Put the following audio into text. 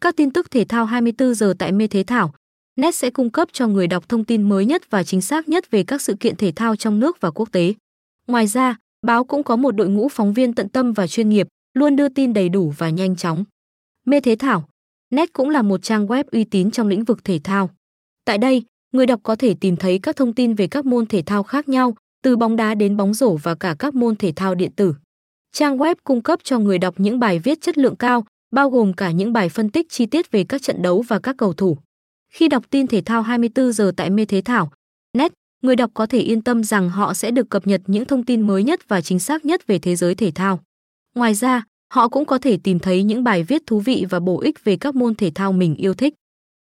Các tin tức thể thao 24 giờ tại Mê Thế Thảo. Net sẽ cung cấp cho người đọc thông tin mới nhất và chính xác nhất về các sự kiện thể thao trong nước và quốc tế. Ngoài ra, báo cũng có một đội ngũ phóng viên tận tâm và chuyên nghiệp, luôn đưa tin đầy đủ và nhanh chóng. Mê Thế Thảo. Net cũng là một trang web uy tín trong lĩnh vực thể thao. Tại đây, người đọc có thể tìm thấy các thông tin về các môn thể thao khác nhau, từ bóng đá đến bóng rổ và cả các môn thể thao điện tử. Trang web cung cấp cho người đọc những bài viết chất lượng cao, bao gồm cả những bài phân tích chi tiết về các trận đấu và các cầu thủ. Khi đọc tin thể thao 24 giờ tại Mê Thế Thảo, net, người đọc có thể yên tâm rằng họ sẽ được cập nhật những thông tin mới nhất và chính xác nhất về thế giới thể thao. Ngoài ra, họ cũng có thể tìm thấy những bài viết thú vị và bổ ích về các môn thể thao mình yêu thích.